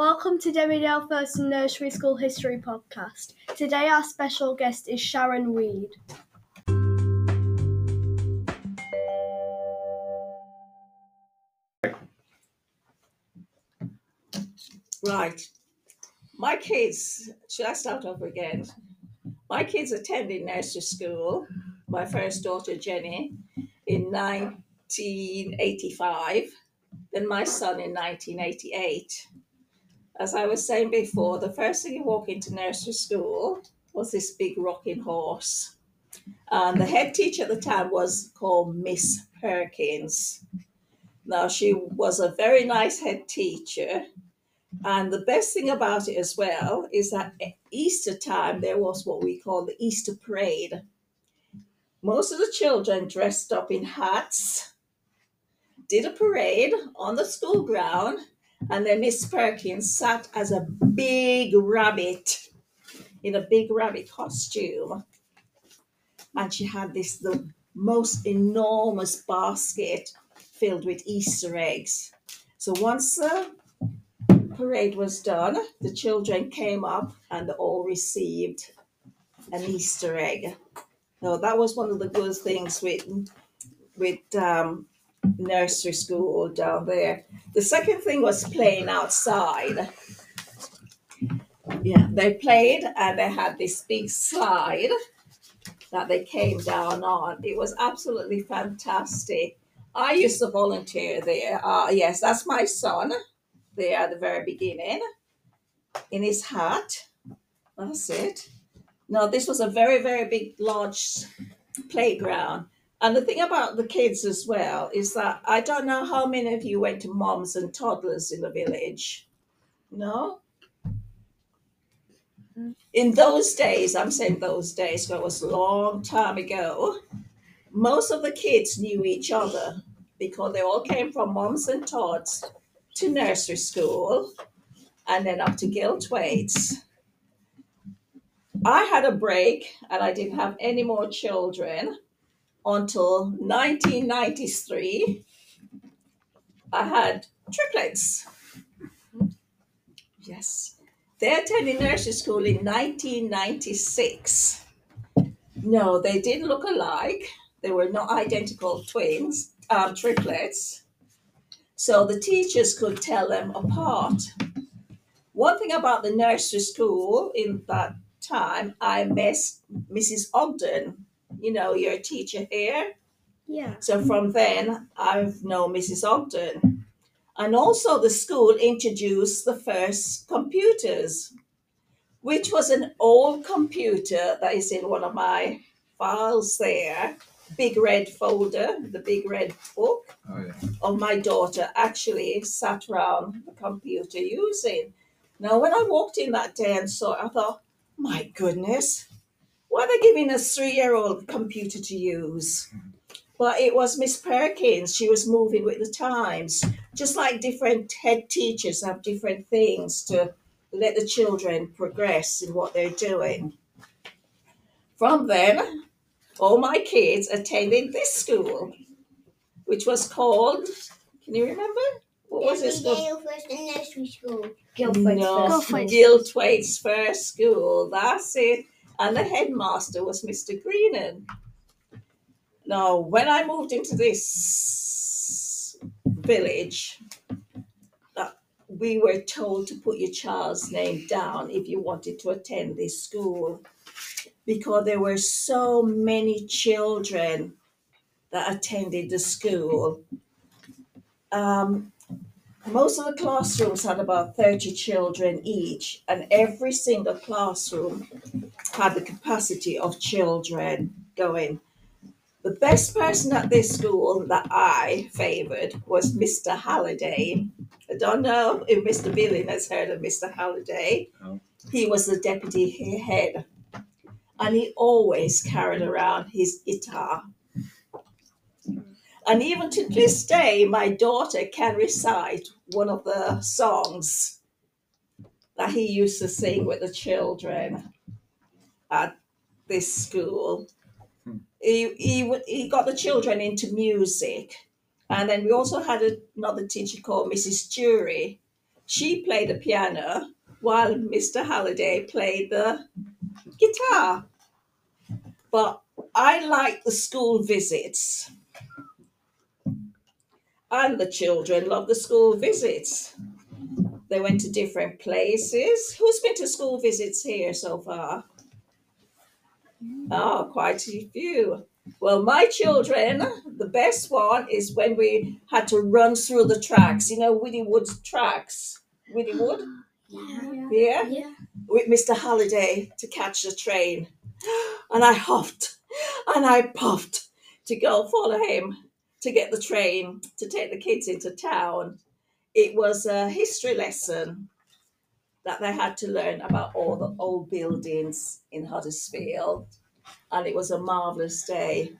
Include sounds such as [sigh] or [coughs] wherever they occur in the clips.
Welcome to Dale First Nursery School History Podcast. Today our special guest is Sharon Weed. Right. My kids, should I start over again? My kids attended nursery school, my first daughter Jenny, in 1985, then my son in 1988. As I was saying before, the first thing you walk into nursery school was this big rocking horse. And the head teacher at the time was called Miss Perkins. Now, she was a very nice head teacher. And the best thing about it as well is that at Easter time, there was what we call the Easter parade. Most of the children dressed up in hats, did a parade on the school ground, and then Miss Perkins sat as a big rabbit in a big rabbit costume. And she had this the most enormous basket filled with Easter eggs. So once the parade was done, the children came up and all received an Easter egg. So that was one of the good things with with um, nursery school down there. The second thing was playing outside. Yeah, they played and they had this big slide that they came down on. It was absolutely fantastic. I used to volunteer there. Uh, yes, that's my son there at the very beginning in his hat. That's it. No, this was a very, very big, large playground. And the thing about the kids as well is that I don't know how many of you went to moms and toddlers in the village. No? In those days, I'm saying those days, but it was a long time ago, most of the kids knew each other because they all came from moms and tots to nursery school and then up to Gilthwaites. I had a break and I didn't have any more children until 1993. I had triplets. Yes. They attended nursery school in 1996. No, they didn't look alike. They were not identical twins, um, triplets. So the teachers could tell them apart. One thing about the nursery school in that time, I missed Mrs. Ogden, you know, your teacher here. Yeah. So from then, I've known Mrs. Ogden. And also, the school introduced the first computers, which was an old computer that is in one of my files there. Big red folder, the big red book Oh, yeah. of my daughter actually sat around the computer using. Now, when I walked in that day and saw it, I thought, my goodness, why are they giving a three year old computer to use? But it was Miss Perkins. She was moving with the times. Just like different head teachers have different things to let the children progress in what they're doing. From then, all my kids attended this school, which was called, can you remember? What was it? school? Dale First Nursery School. No, Gilthwaites. Gilthwaites First School. That's it. And the headmaster was Mr. Greenan. Now, when I moved into this village, uh, we were told to put your child's name down if you wanted to attend this school because there were so many children that attended the school. Um, most of the classrooms had about 30 children each, and every single classroom had the capacity of children going. The best person at this school that I favoured was Mr. Halliday. I don't know if Mr. Billing has heard of Mr. Halliday. No. He was the deputy head, and he always carried around his guitar. And even to this day, my daughter can recite one of the songs that he used to sing with the children at this school. Hmm. He, he, he got the children into music. And then we also had another teacher called Mrs. Jury. she played the piano while Mr. Halliday played the guitar. But I like the school visits. And the children love the school visits. They went to different places. Who's been to school visits here so far? Oh, quite a few. Well, my children, the best one is when we had to run through the tracks. You know, Woody Wood's tracks. Woody Wood? Yeah. Yeah? Yeah. With Mr. Halliday to catch the train. [gasps] And I huffed and I puffed to go follow him to get the train to take the kids into town. It was a history lesson that they had to learn about all the old buildings in Huddersfield, and it was a marvelous day.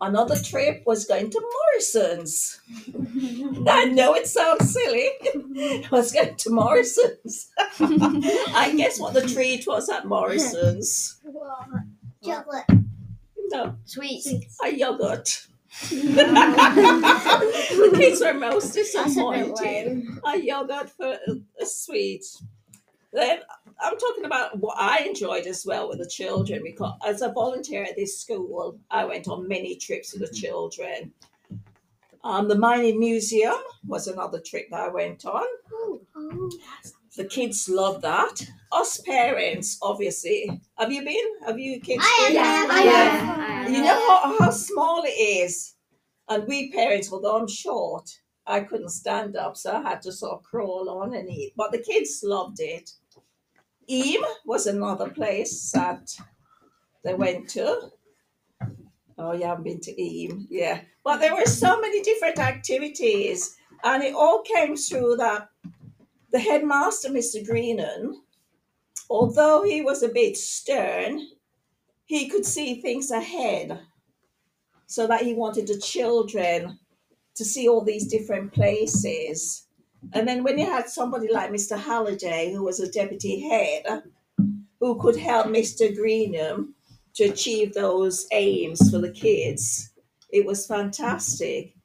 Another trip was going to Morrison's. [laughs] I know it sounds silly. [laughs] I was going to Morrison's. [laughs] I guess what the treat was at Morrison's. Chocolate. No, Sweet. a yogurt. The kids were most That's a bit disappointed. lame. a yogurt for a, a sweet. Then I'm talking about what I enjoyed as well with the children because as a volunteer at this school, I went on many trips with the children. Um, the mining museum was another trip that I went on. The kids love that. Us parents, obviously. Have you been? Have you kids? I been? have, I have. You know how, how small it is. And we parents, although I'm short, I couldn't stand up, so I had to sort of crawl on and eat. But the kids loved it. Eyam was another place that they went to. Oh, you haven't been to Eyam, yeah. But there were so many different activities, and it all came through that the headmaster, Mr. Greenan, although he was a bit stern, he could see things ahead so that he wanted the children to see all these different places. And then when you had somebody like Mr. Halliday, who was a deputy head, who could help Mr. Greenan to achieve those aims for the kids, it was fantastic.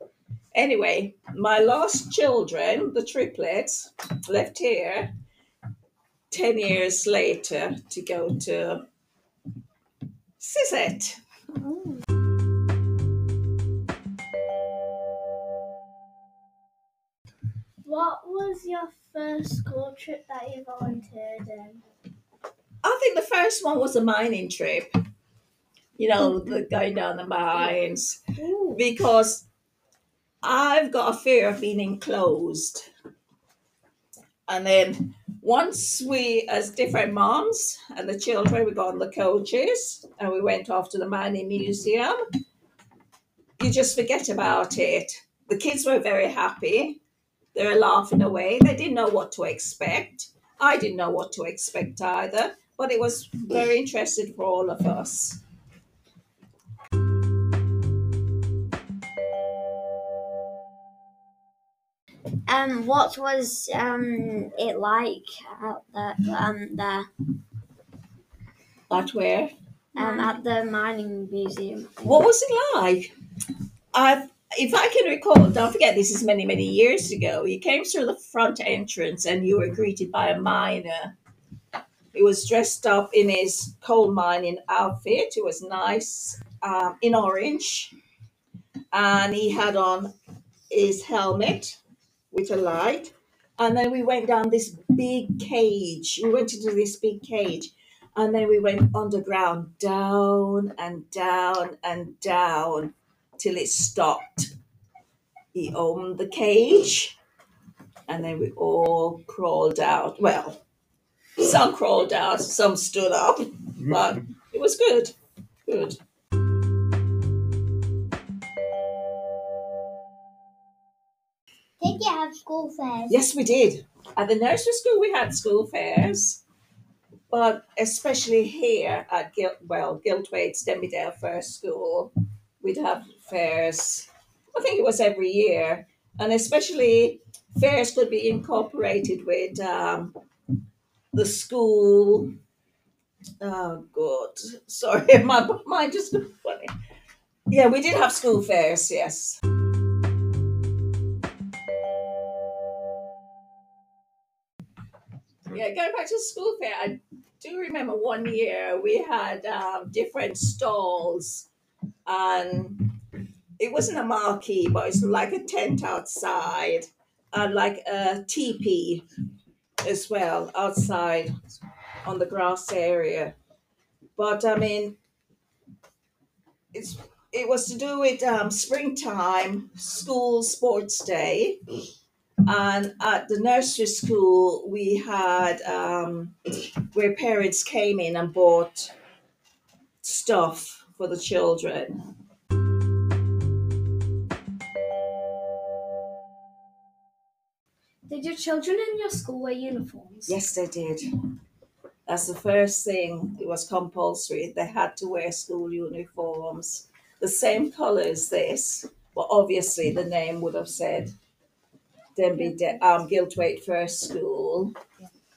Anyway, my last children, the triplets, left here 10 years later to go to Scissett. What was your first school trip that you volunteered in? I think the first one was a mining trip. You know, the going down the mines because I've got a fear of being enclosed. And then once we, as different moms and the children, we got on the coaches and we went off to the mining museum. You just forget about it. The kids were very happy. They were laughing away. They didn't know what to expect. I didn't know what to expect either, but it was very interesting for all of us. Um, what was um it like out there? Um, there. At where? Um, at the mining museum. What was it like? I, if I can recall, don't forget this is many, many years ago. You came through the front entrance and you were greeted by a miner. He was dressed up in his coal mining outfit. It was nice, um, in orange, and he had on his helmet with a light. And then we went down this big cage. We went into this big cage, and then we went underground, down and down and down till it stopped. He opened the cage, and then we all crawled out. Well, some crawled out, some stood up, but it was good. Good. Did you have school fairs? Yes, we did. At the nursery school, we had school fairs, but especially here at Gil- well, Gilthwaite Stemmydale First School, we'd have fairs. I think it was every year, and especially fairs could be incorporated with um, the school. Oh God, sorry, [laughs] my mind just funny. Yeah, we did have school fairs. Yes. Yeah, going back to school fair, I do remember one year we had um, different stalls, and it wasn't a marquee, but it's like a tent outside, and like a teepee as well outside on the grass area. But I mean, it's it was to do with um, springtime school sports day and at the nursery school we had um, where parents came in and bought stuff for the children. Did your children in your school wear uniforms? yes they did. That's the first thing it was compulsory. They had to wear school uniforms. The same color as this but obviously the name would have said Denby De- um, Gilthwaite First School.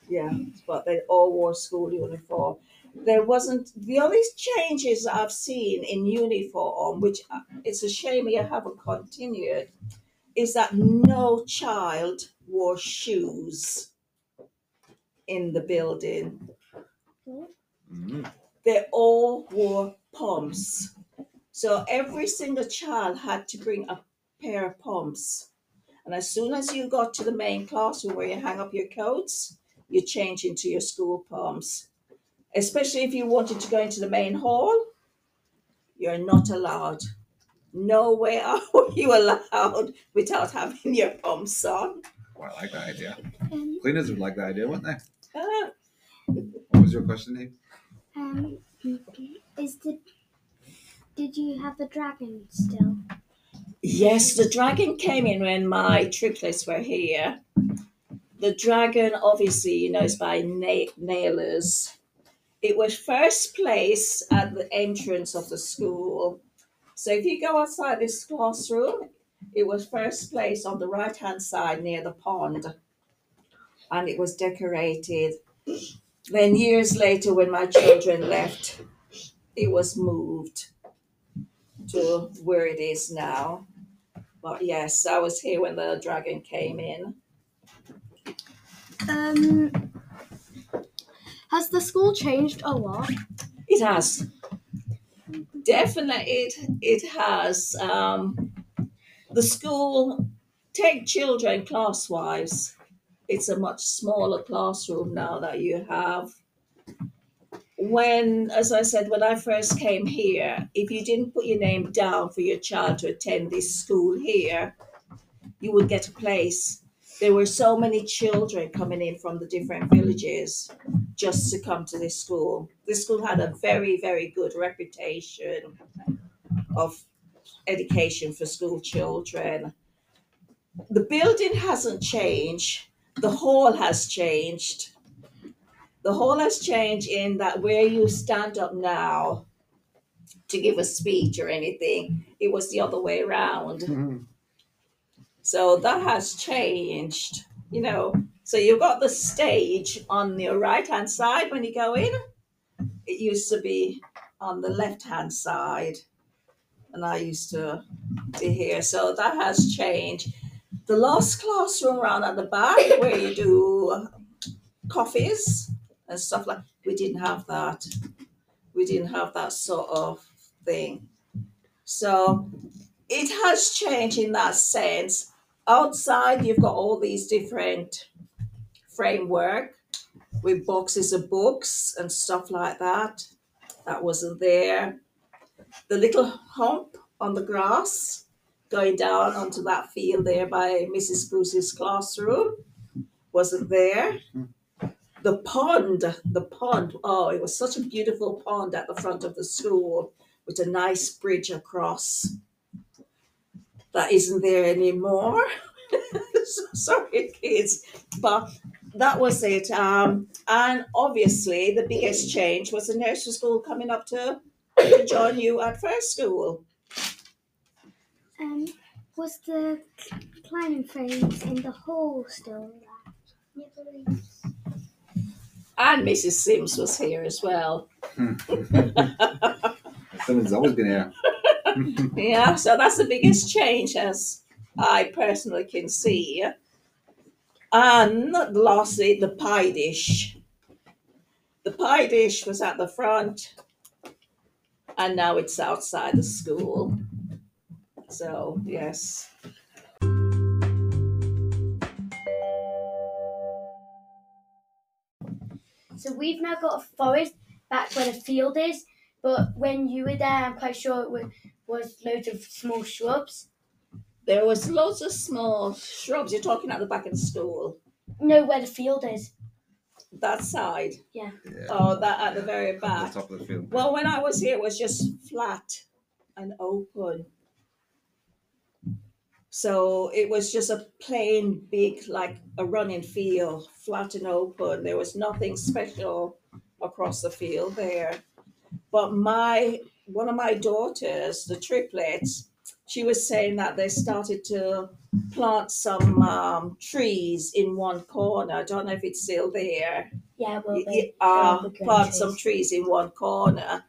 Yeah, but they all wore school uniform. There wasn't the only changes I've seen in uniform, which uh, it's a shame you haven't continued, is that no child wore shoes in the building. They all wore pumps. So every single child had to bring a pair of pumps. And as soon as you got to the main classroom where you hang up your coats, you change into your school pumps. Especially if you wanted to go into the main hall, you're not allowed. No way [laughs] are you allowed without having your pumps on. Well, I like that idea. Um, Cleaners would like that idea, wouldn't they? Ah, What was your question, Dave? um, is the did you have the dragon still? Yes, the dragon came in when my triplets were here. The dragon, obviously, you know, is by na- nailers. It was first place at the entrance of the school. So if you go outside this classroom, it was first place on the right hand side near the pond. And it was decorated. Then years later, when my children left, it was moved to where it is now. But yes, I was here when the dragon came in. Um, has the school changed a lot? It has. Definitely, it it has. Um, the school take children class wise. It's a much smaller classroom now that you have. When, as I said, when I first came here, if you didn't put your name down for your child to attend this school here, you would get a place. There were so many children coming in from the different villages just to come to this school. This school had a very, very good reputation of education for school children. The building hasn't changed, the hall has changed. The whole has changed in that where you stand up now to give a speech or anything, it was the other way around. Mm-hmm. So that has changed, you know. So you've got the stage on your right hand side when you go in. It used to be on the left hand side, and I used to be here. So that has changed. The last classroom round at the back where you do coffees and stuff like we didn't have that. We didn't have that sort of thing. So it has changed in that sense outside you've got all these different framework with boxes of books and stuff like that that wasn't there the little hump on the grass going down onto that field there by mrs bruce's classroom wasn't there mm-hmm. The pond the pond oh it was such a beautiful pond at the front of the school with a nice bridge across that isn't there anymore. [laughs] Sorry, kids, but that was it. Um, and obviously, the biggest change was the nursery school coming up to, to [coughs] join you at first school. Um, was the climbing frames in the hall still there? And Mrs. Sims was here as well. [laughs] Someone's always been here. [laughs] Yeah, so that's the biggest change as I personally can see. And lastly, the pie dish. The pie dish was at the front, and now it's outside the school. So, yes. So we've now got a forest back where the field is, but when you were there, I'm quite sure it was, was loads of small shrubs. There was lots of small shrubs. You're talking at the back of the school. No, where the field is. That side. Yeah. Oh, that at the Yeah. very At back. the top of the field. Well, when I was here, it was just flat and open. So it was just a plain, big, like a running field, flat and open. There was nothing special across the field there. But my one of my daughters, the triplets, she was saying that they started to plant some um, trees in one corner. I don't know if it's still there Yeah, well, they, uh, they'll be good plant trees. some trees in one corner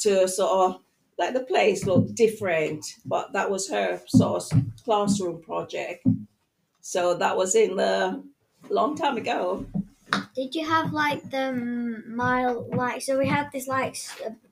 to sort of let the place looked different. But that was her sort of classroom project. So that was in the long time ago. Did you have like the mile, like, so we had this like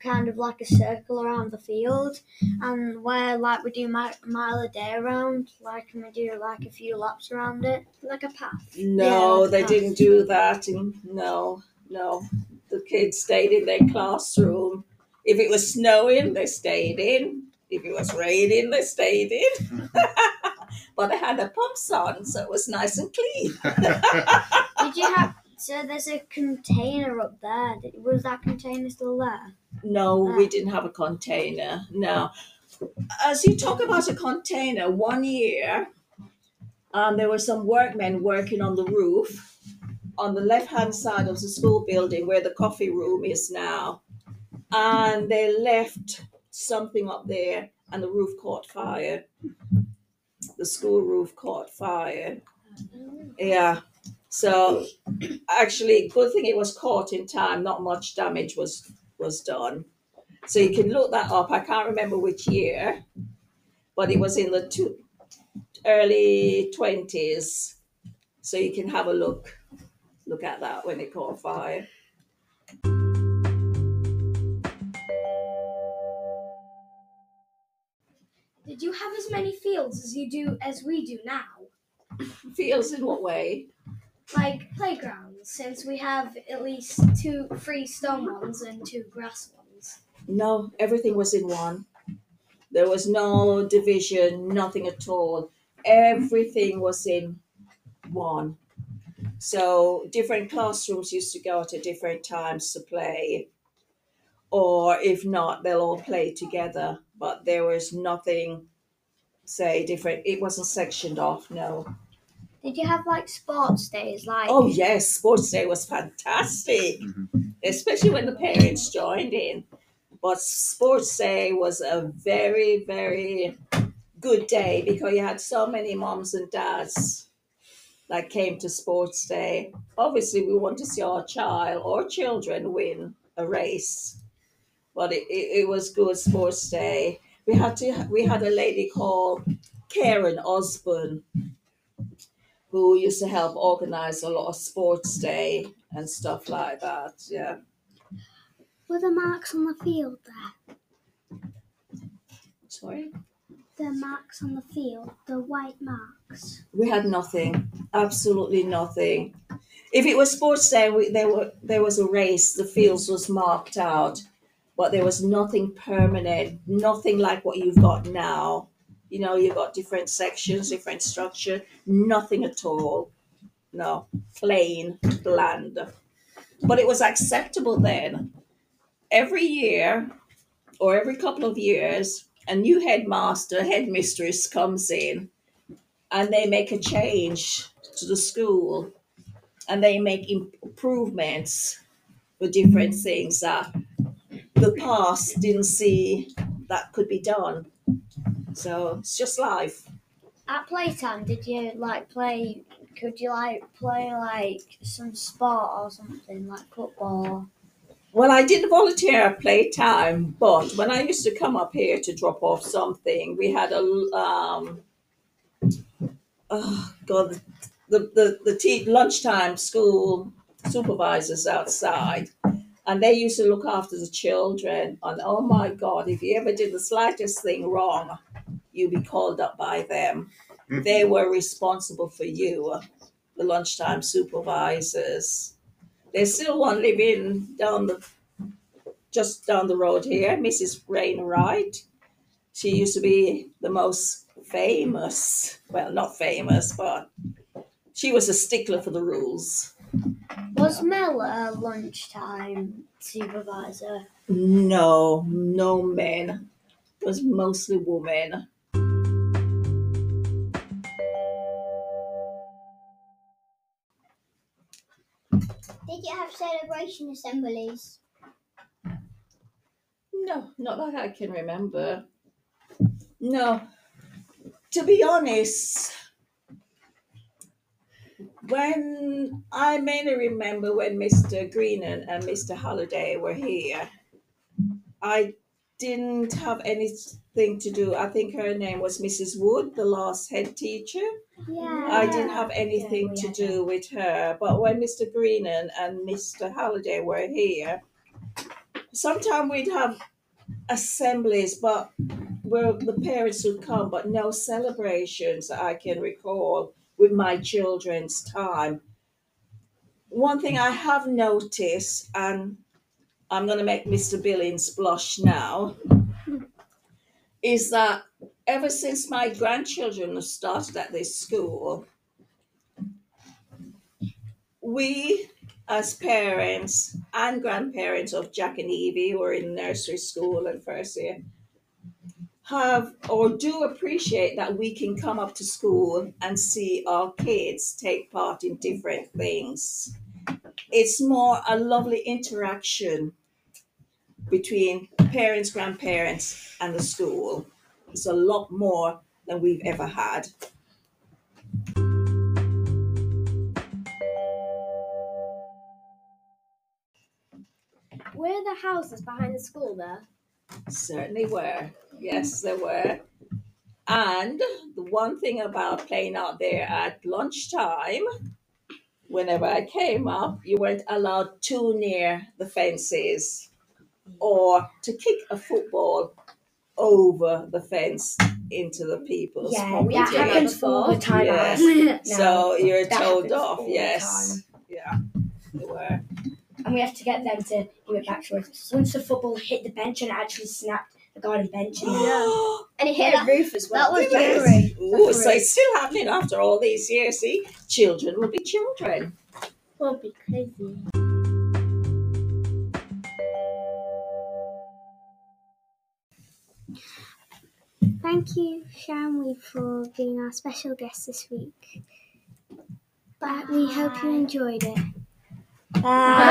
kind of like a circle around the field, and where like we do mi- mile a day around, like, and we do like a few laps around it, like a path. No, Yeah, they path. didn't do that. And no, no. The kids stayed in their classroom. If it was snowing, they stayed in. If it was raining, they stayed in. [laughs] but they had the pumps on, so it was nice and clean. [laughs] Did you have? So there's a container up there. Was that container still there? No, we didn't have a container. No. As you talk about a container, one year, um, there were some workmen working on the roof on the left hand side of the school building where the coffee room is now. And they left something up there, and the roof caught fire. The school roof caught fire. Yeah. So actually, good thing it was caught in time. Not much damage was was done. So you can look that up. I can't remember which year, but it was in the two, early twenties. So you can have a look look at that when it caught fire. Did you have as many fields as you do as we do now? [laughs] Fields in what way? Like playgrounds, since we have at least two three stone ones and two grass ones. No, everything was in one. There was no division, nothing at all. Everything was in one. So different classrooms used to go at different times to play. Or if not, they'll all play together. But there was nothing, say, different. It wasn't sectioned off, no. Did you have like sports days? Like Oh, yes, sports day was fantastic, mm-hmm. especially when the parents joined in. But sports day was a very, very good day because you had so many moms and dads that came to sports day. Obviously, we want to see our child or children win a race, but it, it, it was good sports day. We had to. We had a lady called Karen Osborne who used to help organize a lot of sports day and stuff like that. Yeah. Were the marks on the field there? Sorry? The marks on the field, the white marks. We had nothing. Absolutely nothing. If it was sports day, we, there were there was a race. The fields was marked out, but there was nothing permanent. Nothing like what you've got now. You know, you've got different sections, different structure. Nothing at all. No, plain, bland. But it was acceptable then. Every year, or every couple of years, a new headmaster, headmistress comes in and they make a change to the school and they make improvements for different things that the past didn't see that could be done. So it's just life. At playtime, did you like play? Could you like play like some sport or something like football? Well, I didn't volunteer at playtime, but when I used to come up here to drop off something, we had a um, oh god, the the the te- lunchtime school supervisors outside, and they used to look after the children. And oh my God, if you ever did the slightest thing wrong, you'd be called up by them. Mm-hmm. They were responsible for you, the lunchtime supervisors. There's still one living down the just down the road here, Mrs. Rain Wright. She used to be the most famous, well, not famous, but she was a stickler for the rules. Was Mel a lunchtime supervisor? No, no men. It was mostly women. Did you have celebration assemblies? No, not that I can remember. No. To be honest, when I mainly remember when Mr. Greenan and Mr. Halliday were here, I didn't have anything to do. I think her name was Mrs. Wood, the last head teacher. Yeah. I didn't have anything we to do with her. But when Mr. Greenan and Mr. Halliday were here, sometimes we'd have assemblies, but where the parents would come, but no celebrations that I can recall with my children's time. One thing I have noticed, and I'm going to make Mr. Billings blush now, is that ever since my grandchildren have started at this school, we as parents and grandparents of Jack and Evie who are in nursery school and first year have or do appreciate that we can come up to school and see our kids take part in different things. It's more a lovely interaction between parents, grandparents, and the school. It's a lot more than we've ever had. Were the houses behind the school there? Certainly were. Yes, there were. And the one thing about playing out there at lunchtime, whenever I came up, you weren't allowed too near the fences or to kick a football over the fence into the people's Yeah, that property. happens all the time. [laughs] [laughs] Yes. now. So you're told off. Yes. Yeah, they were. And we have to get them to do it back to us. Once the football hit the bench and it actually snapped the garden bench, and [gasps] Yeah. And it hit Yeah, a roof as well. that was Yes. January. Ooh, so it's still happening after all these years. See, children will be children. Won't be crazy. Thank you, Sharon for being our special guest this week. But we hope you enjoyed it. 拜。